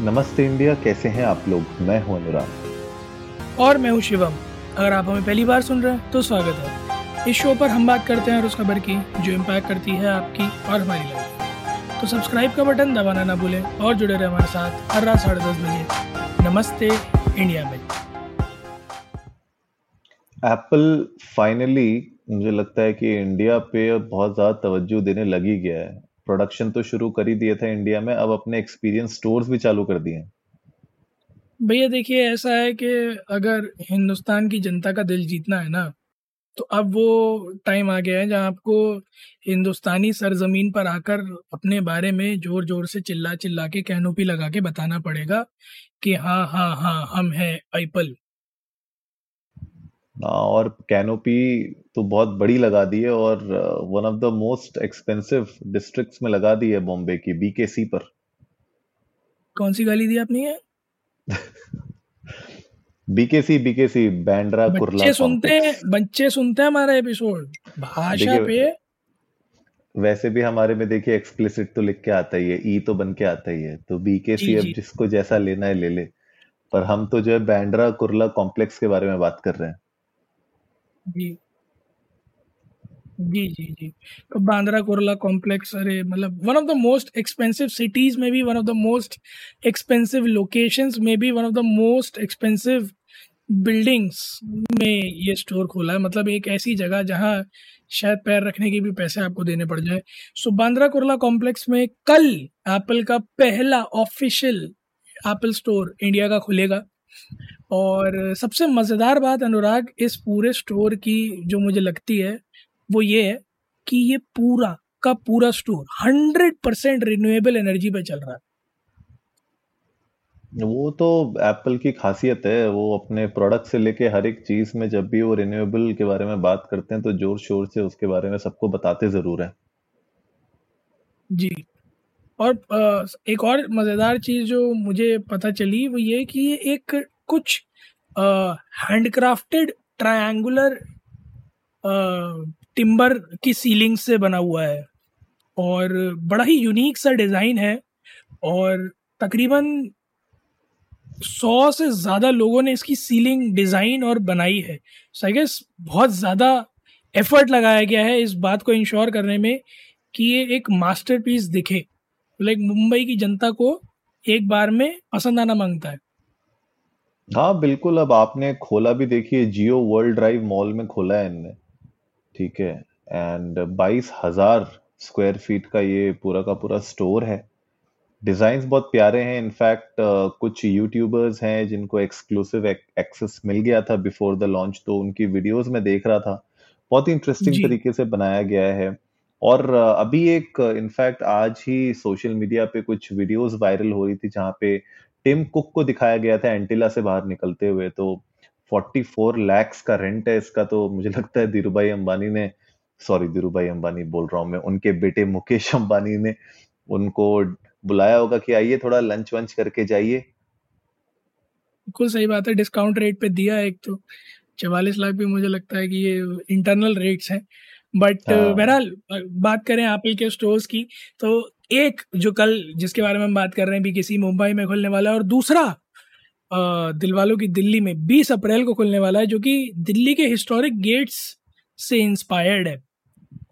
नमस्ते इंडिया कैसे हैं आप लोग? मैं हूँ अनुराग। और मैं हूँ शिवम। अगर आप हमें पहली बार सुन रहे हैं तो स्वागत है। इस शो पर हम बात करते हैं उस खबर की जो इम्पैक्ट करती है आपकी और हमारी लाइफ तो सब्सक्राइब का बटन दबाना ना भूलें और जुड़े रहे हमारे साथ हर रात साढ़े दस बजे। नमस्ते इंडिया में। एप्पल फाइनली मुझे लगता है कि इंडिया पे बहुत ज़्यादा तवज्जो देने लगी गया है। प्रोडक्शन तो शुरू कर ही दिया था इंडिया में, अब अपने एक्सपीरियंस स्टोर्स भी चालू कर दिए भैया देखिए, ऐसा है कि अगर हिंदुस्तान की जनता का दिल जीतना है ना तो अब वो टाइम आ गया है जहाँ आपको हिंदुस्तानी सरजमीन पर आकर अपने बारे में ज़ोर ज़ोर से चिल्ला चिल्ला के कैनोपी लगा के बताना पड़ेगा कि हाँ हाँ हाँ हम हैं एप्पल और कैनोपी तो बहुत बड़ी लगा दी है और one of the most expensive districts में लगा दी है बॉम्बे की बीकेसी पर। कौन सी गाली दी आपने ये? बीकेसी बीकेसी बैंड्रा कुर्ला बच्चे सुनते हैं बच्चे सुनते हैं हमारा एपिसोड भाषा पे। वैसे भी हमारे में देखिए एक्सप्लिसिट तो लिख के आता ही है ई तो बन के आता ही है। तो बीकेसी अब जिसको जैसा लेना है ले ले। पर हम तो जो है बैंड्रा कुर्ला कॉम्प्लेक्स के बारे में बात कर रहे हैं। जी। जी, जी, जी। तो बांद्रा कुर्ला कॉम्प्लेक्स अरे मतलब one of the most expensive cities में भी one of the most expensive locations में भी one of the most expensive buildings में ये स्टोर खोला है। मतलब एक ऐसी जगह जहाँ शायद पैर रखने के भी पैसे आपको देने पड़ जाए। सो बांद्रा कुर्ला कॉम्प्लेक्स में कल एप्पल का पहला ऑफ़िशियल एप्पल स्टोर इंडिया का खुलेगा। और सबसे मज़ेदार बात अनुराग इस पूरे स्टोर की जो मुझे लगती है वो ये है कि ये पूरा का पूरा store hundred percent renewable energy पे चल रहा है। वो तो एप्पल की खासियत है वो अपने प्रोडक्ट से लेके हर एक चीज़ में जब भी वो रिन्यूएबल के बारे में बात करते हैं तो ज़ोर शोर से उसके बारे में सबको बताते ज़रूर है। जी। और एक और मज़ेदार चीज़ जो मुझे पता चली वो ये कि ये एक कुछ हैंडक्राफ्टेड ट्रायंगुलर टिम्बर की सीलिंग से बना हुआ है। और बड़ा ही यूनिक सा डिज़ाइन है। और तकरीबन सौ से ज़्यादा लोगों ने इसकी सीलिंग डिज़ाइन और बनाई है। सो आई गेस बहुत ज़्यादा एफर्ट लगाया गया है इस बात को इंश्योर करने में कि ये एक मास्टरपीस दिखे। लाइक मुंबई की जनता को एक बार में पसंद आना माँगता है। हाँ बिल्कुल अब आपने खोला भी देखिए जियो वर्ल्ड ड्राइव मॉल में खोला है इनने ठीक है एंड बाईस हज़ार स्क्वायर फीट का ये पूरा का पूरा स्टोर है। डिज़ाइन बहुत प्यारे हैं इनफैक्ट uh, कुछ यूट्यूबर्स हैं जिनको एक्सक्लूसिव एक्सेस मिल गया था बिफोर द लॉन्च तो उनकी वीडियोस में देख रहा था। बहुत ही इंटरेस्टिंग तरीके से बनाया गया है और अभी एक इनफैक्ट आज ही सोशल मीडिया पे कुछ वीडियोस वायरल हो रही थी जहाँ पे टिम कुक को दिखाया गया था एंटिला से बाहर निकलते हुए तो 44 लैक्स का रेंट है इसका तो मुझे लगता है धीरूभाई अंबानी ने सॉरी धीरूभाई अंबानी बोल रहा हूँ मैं उनके बेटे मुकेश अंबानी ने उनको बुलाया होगा कि आइए थोड़ा लंच वंच करके जाइए। बिल्कुल सही बात है डिस्काउंट रेट पे दिया है एक तो। चवालीस लाख भी मुझे लगता है कि ये इंटरनल रेट्स हैं। बट हाँ। बहरहाल बात करें एप्पल के स्टोर्स की तो एक जो कल जिसके बारे में हम बात कर रहे हैं भी किसी मुंबई में खुलने वाला है और दूसरा दिलवालों की दिल्ली में 20 अप्रैल को खुलने वाला है जो कि दिल्ली के हिस्टोरिक गेट्स से इंस्पायर्ड है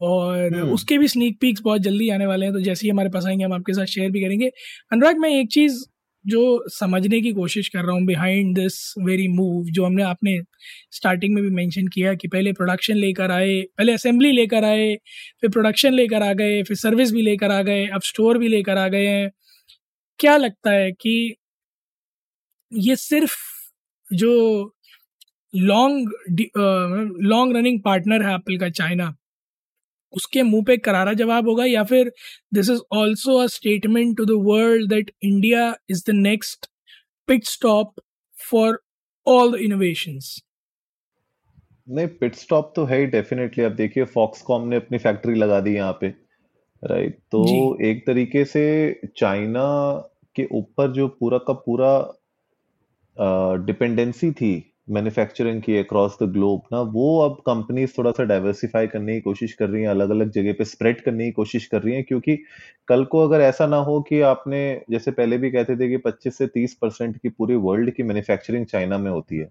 और हम्म। उसके भी स्नीक पीक्स बहुत जल्दी आने वाले हैं तो जैसे ही हमारे पास आएँगे हम आपके साथ शेयर भी करेंगे अनुराग मैं एक चीज़ जो समझने की कोशिश कर रहा हूँ बिहाइंड दिस वेरी मूव जो हमने आपने स्टार्टिंग में भी मेंशन किया कि पहले प्रोडक्शन लेकर आए, पहले असेंबली लेकर आए, फिर प्रोडक्शन लेकर आ गए, फिर सर्विस भी लेकर आ गए, अब स्टोर भी लेकर आ गए हैं। क्या लगता है कि ये सिर्फ़ जो लॉन्ग लॉन्ग रनिंग पार्टनर है एप्पल का चाइना उसके मुँह पे करारा जवाब होगा या फिर this is also a statement to the world that India is the next pit stop for all the innovations नहीं पिट स्टॉप तो है ही डेफिनेटली अब देखिए फॉक्सकॉम ने अपनी फैक्ट्री लगा दी यहाँ पे राइट तो एक तरीके से चाइना के ऊपर जो पूरा का पूरा डिपेंडेंसी थी मैन्युफैक्चरिंग की अक्रॉस द ग्लोब ना वो अब कंपनीज़ थोड़ा सा डाइवर्सिफाई करने की कोशिश कर रही हैं अलग अलग जगह पे स्प्रेड करने की कोशिश कर रही हैं क्योंकि कल को अगर ऐसा ना हो कि आपने जैसे पहले भी कहते थे कि 25 से 30 परसेंट की पूरी वर्ल्ड की मैन्युफैक्चरिंग चाइना में होती है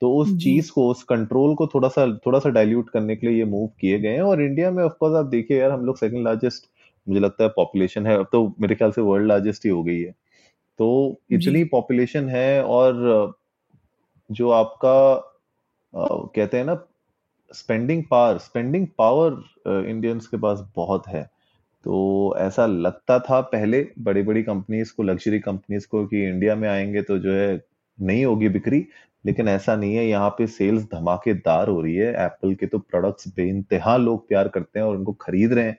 तो उस चीज़ को उस कंट्रोल को थोड़ा सा थोड़ा सा डाइल्यूट करने के लिए ये मूव किए गए हैं और इंडिया में ऑफकोर्स आप देखिए यार हम लोग सेकंड लार्जेस्ट मुझे लगता है पॉपुलेशन है अब तो मेरे ख्याल से वर्ल्ड लार्जेस्ट ही हो गई है तो इतनी पॉपुलेशन है और जो आपका अ, कहते हैं ना spending power spending power Indians के पास बहुत है। तो ऐसा लगता था पहले बड़ी बड़ी कंपनीज़ को लग्जरी कंपनीज़ को कि इंडिया में आएँगे तो जो है नहीं होगी बिक्री लेकिन ऐसा नहीं है। यहाँ पे सेल्स धमाकेदार हो रही है। एप्पल के तो प्रोडक्ट्स बेइंतहा लोग प्यार करते हैं और उनको खरीद रहे हैं।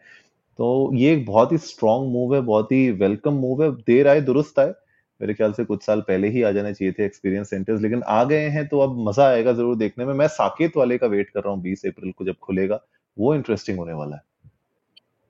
तो ये एक बहुत ही स्ट्रांग मूव है बहुत ही वेलकम मूव है। देर आए दुरुस्त आए। मेरे ख्याल से कुछ साल पहले ही आ जाने चाहिए थे एक्सपीरियंस सेंटर्स लेकिन आ गए हैं तो अब मज़ा आएगा ज़रूर देखने में। मैं साकेत वाले का वेट कर रहा हूँ बीस अप्रैल को जब खुलेगा वो इंटरेस्टिंग होने वाला है।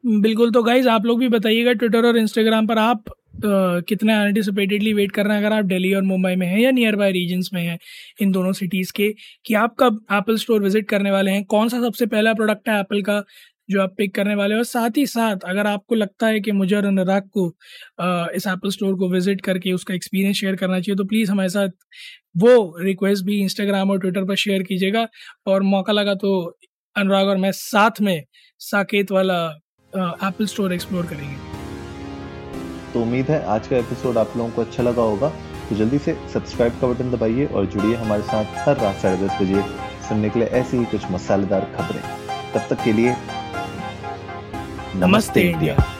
बिल्कुल तो गाइज़ आप लोग भी बताइएगा ट्विटर और इंस्टाग्राम पर आप अ, कितना एंटिसिपेटेडली वेट कर रहे हैं अगर आप दिल्ली और मुंबई में हैं या नियर बाय रीजन्स में हैं इन दोनों सिटीज़ के कि आप कब एप्पल स्टोर विज़िट करने वाले हैं? कौन सा सबसे पहला प्रोडक्ट है एप्पल का? जो आप पिक करने वाले हो। साथ ही साथ, अगर आपको लगता है कि मुझे और अनुराग को इस एप्पल स्टोर को विज़िट करके उसका एक्सपीरियंस शेयर करना चाहिए तो प्लीज़ हमारे साथ वो रिक्वेस्ट भी इंस्टाग्राम और ट्विटर पर शेयर कीजिएगा। और मौका लगा तो अनुराग और मैं साथ में साकेत वाला एप्पल स्टोर एक्सप्लोर करेंगे। तो उम्मीद है आज का एपिसोड आप लोगों को अच्छा लगा होगा। तो जल्दी से सब्सक्राइब का बटन दबाइए और जुड़िए हमारे साथ हर रात साढ़े दस बजे सुनने के लिए ऐसी ही कुछ मसालेदार खबरें। तब तक के लिए नमस्ते इंडिया।